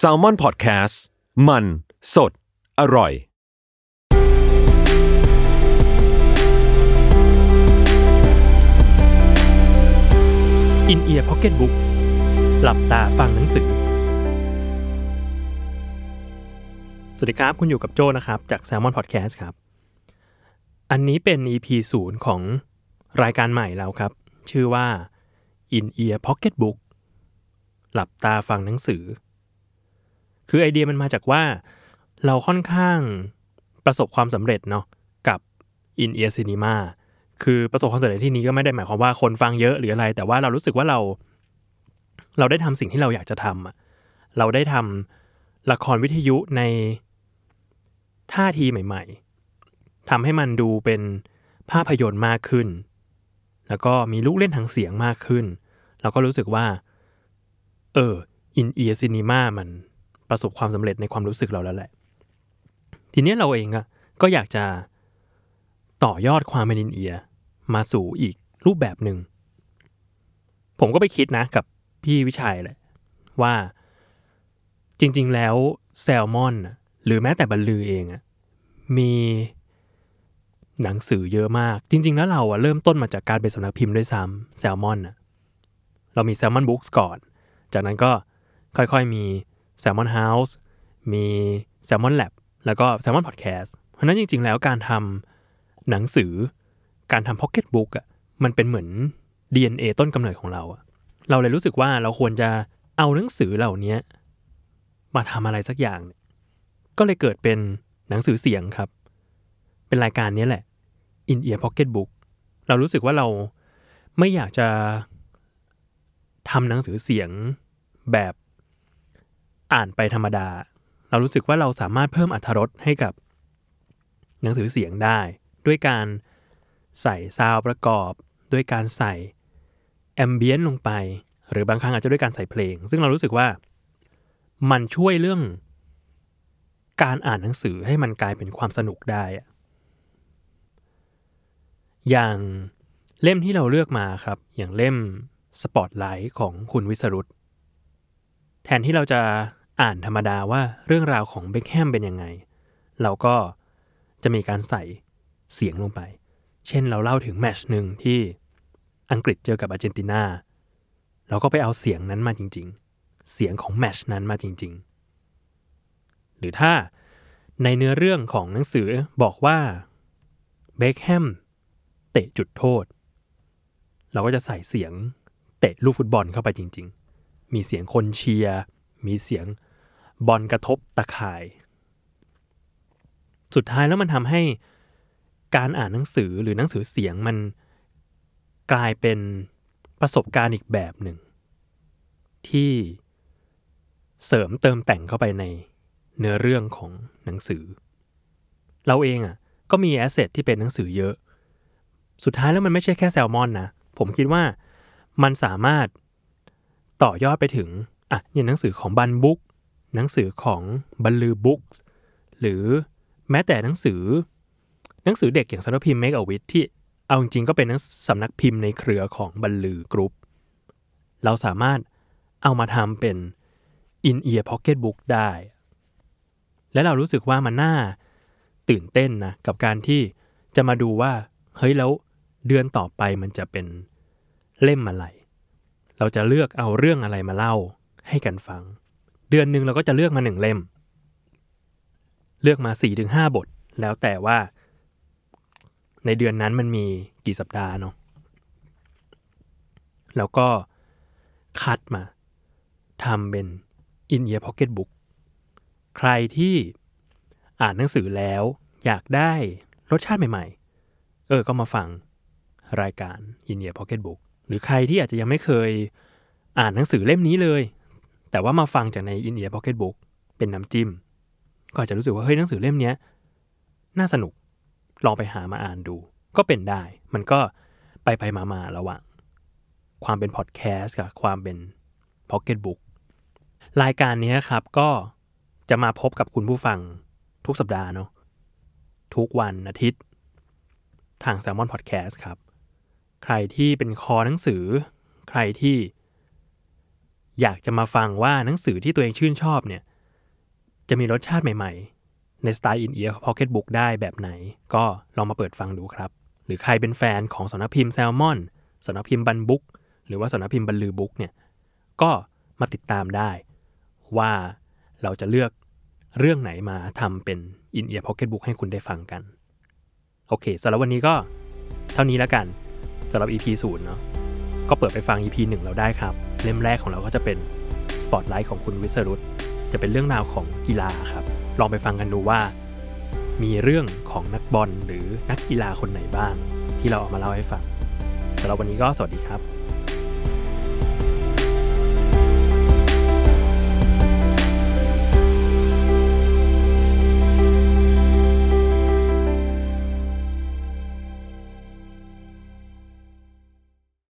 s a l ม o n PODCAST มัน สด อร่อย อินเอียร์พ็อกเก็ตบุ๊กหลับตาฟังหนังสือ สวัสดีครับ คุณอยู่กับโจนะครับ จาก Salmon Podcast ครับ อันนี้เป็น EP ศูนย์ของรายการใหม่แล้วครับ ชื่อว่า In Ear Pocket Book หลับตาฟังหนังสือ คือไอเดียมันมาจากว่า เราค่อนข้างประสบความสำเร็จเนาะกับ In Ear Cinema คือประสบความสำเร็จที่นี้ก็ไม่ได้หมายความว่าคนฟังเยอะหรืออะไร แต่ว่าเรารู้สึกว่าเรา เราได้ทำสิ่งที่เราอยากจะทำอะเราได้ทำละครวิทยุในท่าทีใหม่ ๆทำให้มันดูเป็นภาพยนตร์มากขึ้น แล้วก็มีลูกเล่นทางเสียงมากขึ้น เราก็รู้สึกว่า เอออินเอียซินีมามันประสบความสำเร็จในความรู้สึกเราแล้วแหละ ทีนี้เราเองอะก็อยากจะต่อยอดความเป็นอินเอียมาสู่อีกรูปแบบหนึ่งผมก็ไปคิดนะกับพี่วิชัยแหละ ว่าจริง ๆ แล้วแซลมอนหรือแม้แต่บรรลือเองอะมีหนังสือเยอะมาก จริง ๆ แล้วเราอะเริ่มต้นมาจากการเป็นสำนักพิมพ์ด้วยซ้ำแซลมอนน่ะเรามีแซลมอนบุ๊กก่อน จากนั้นก็ค่อยๆมี Salmon House มี Salmon Lab แล้วก็ Salmon Podcast เพราะฉะนั้นจริง ๆ แล้วการทำหนังสือ การทำ Pocket Book อะมันเป็นเหมือน DNA ต้นกำเนิดของเราอะเราเลยรู้สึกว่าเราควรจะเอาหนังสือเหล่านี้มาทำอะไรสักอย่าง ก็เลยเกิดเป็นหนังสือเสียงครับ เป็นรายการนี้แหละ In Ear Pocket Book เรารู้สึกว่าเราไม่อยากจะ ทำหนังสือเสียงแบบอ่านไปธรรมดา เรารู้สึกว่าเราสามารถเพิ่มอรรถรสให้กับ หนังสือเสียงได้ ด้วยการใส่ซาวประกอบ ด้วยการใส่ ambient ลงไป หรือบางครั้งอาจจะด้วยการใส่เพลง ซึ่งเรารู้สึกว่ามันช่วยเรื่อง การอ่านหนังสือให้มันกลายเป็นความสนุกได้อย่างเล่มที่เราเลือกมาครับ อย่างเล่ม สปอตไลท์ของคุณวิสรุตแทนที่เราจะอ่านธรรมดาว่าเรื่องราวของเบคแฮมเป็นยังไง เราก็จะมีการใส่เสียงลงไป เช่นเราเล่าถึงแมชหนึ่งที่อังกฤษเจอกับอาร์เจนตินาเราก็ไปเอาเสียงนั้นมาจริง ๆ เสียงของแมชนั้นมาจริง ๆ หรือถ้าในเนื้อเรื่องของหนังสือบอกว่าเบคแฮมเตะจุดโทษ เราก็จะใส่เสียง เตะลูกฟุตบอลเข้าไปจริง ๆ มีเสียงคนเชียร์ มีเสียงบอลกระทบตะข่าย สุดท้ายแล้วมันทำให้การอ่านหนังสือหรือหนังสือเสียงมันกลายเป็นประสบการณ์อีกแบบหนึ่ง ที่เสริมเติมแต่งเข้าไปในเนื้อเรื่องของหนังสือ เราเองอะก็มีแอสเซทที่เป็นหนังสือเยอะ สุดท้ายแล้วมันไม่ใช่แค่แซลมอนนะ ผมคิดว่า มันสามารถต่อยอดไปถึงอะอย่างหนังสือของบันบุ๊กหนังสือของบันลือบุ๊กหรือแม้แต่หนังสือ หนังสือเด็กอย่างสำนักพิมพ์ Make a Wish ที่เอาจริงๆก็เป็นสำนักพิมพ์ในเครือของบันลือกรุ๊ปเราสามารถเอามาทำเป็น In Ear Pocket Book ได้ และเรารู้สึกว่ามันน่าตื่นเต้นนะ กับการที่จะมาดูว่า เฮ้ยแล้วเดือนต่อไปมันจะเป็น เล่มอะไร เราจะเลือกเอาเรื่องอะไรมาเล่าให้กันฟัง เดือนหนึ่งเราก็จะเลือกมาหนึ่งเล่ม เลือกมาสี่ถึงห้าบท แล้วแต่ว่า ในเดือนนั้นมันมีกี่สัปดาห์เนาะแล้วก็คัดมาทำเป็น In Ear Pocket Book ใครที่อ่านหนังสือแล้ว อยากได้รสชาติใหม่ๆ เออก็มาฟังรายการ In Ear Pocket Book หรือใครที่อาจจะยังไม่เคยอ่านหนังสือเล่มนี้เลย แต่ว่ามาฟังจากใน In Ear Pocket Book เป็นน้ำจิ้ม ก็อาจจะรู้สึกว่าเฮ้ยหนังสือเล่มนี้น่าสนุกลองไปหามาอ่านดู ก็เป็นได้ มันก็ไปไปมามาระหว่าง ความเป็นพอดแคสต์กับความเป็นพ็อกเก็ตบุ๊กรายการนี้ครับก็จะมาพบกับคุณผู้ฟังทุกสัปดาห์เนาะทุกวันอาทิตย์ ทาง Salmon Podcast ครับ ใครที่เป็นคอหนังสือ ใครที่ อยากจะมาฟังว่าหนังสือที่ตัวเองชื่นชอบเนี่ย จะมีรสชาติใหม่ๆ ในสไตล์ in-ear pocketbook ได้แบบไหน ก็ลองมาเปิดฟังดูครับ หรือใครเป็นแฟนของสำนักพิมพ์แซลมอนสำนักพิมพ์บันบุ๊กหรือว่าสำนักพิมพ์บันลือบุ๊กเนี่ยก็มาติดตามได้ ว่าเราจะเลือกเรื่องไหนมาทำเป็น In Ear Pocket Book ให้คุณได้ฟังกัน โอเคสำหรับวันนี้ก็เท่านี้แล้วกัน สำหรับ EP 0เนาะก็เปิดไปฟัง EP 1 เราได้ครับ เล่มแรกของเราก็จะเป็น Spotlight ของคุณวิสรุตจะเป็นเรื่องราวของกีฬาครับ ลองไปฟังกันดูว่า มีเรื่องของนักบอลหรือนักกีฬาคนไหนบ้าง ที่เราเอามาเล่าให้ฟังสำหรับวันนี้ก็สวัสดีครับ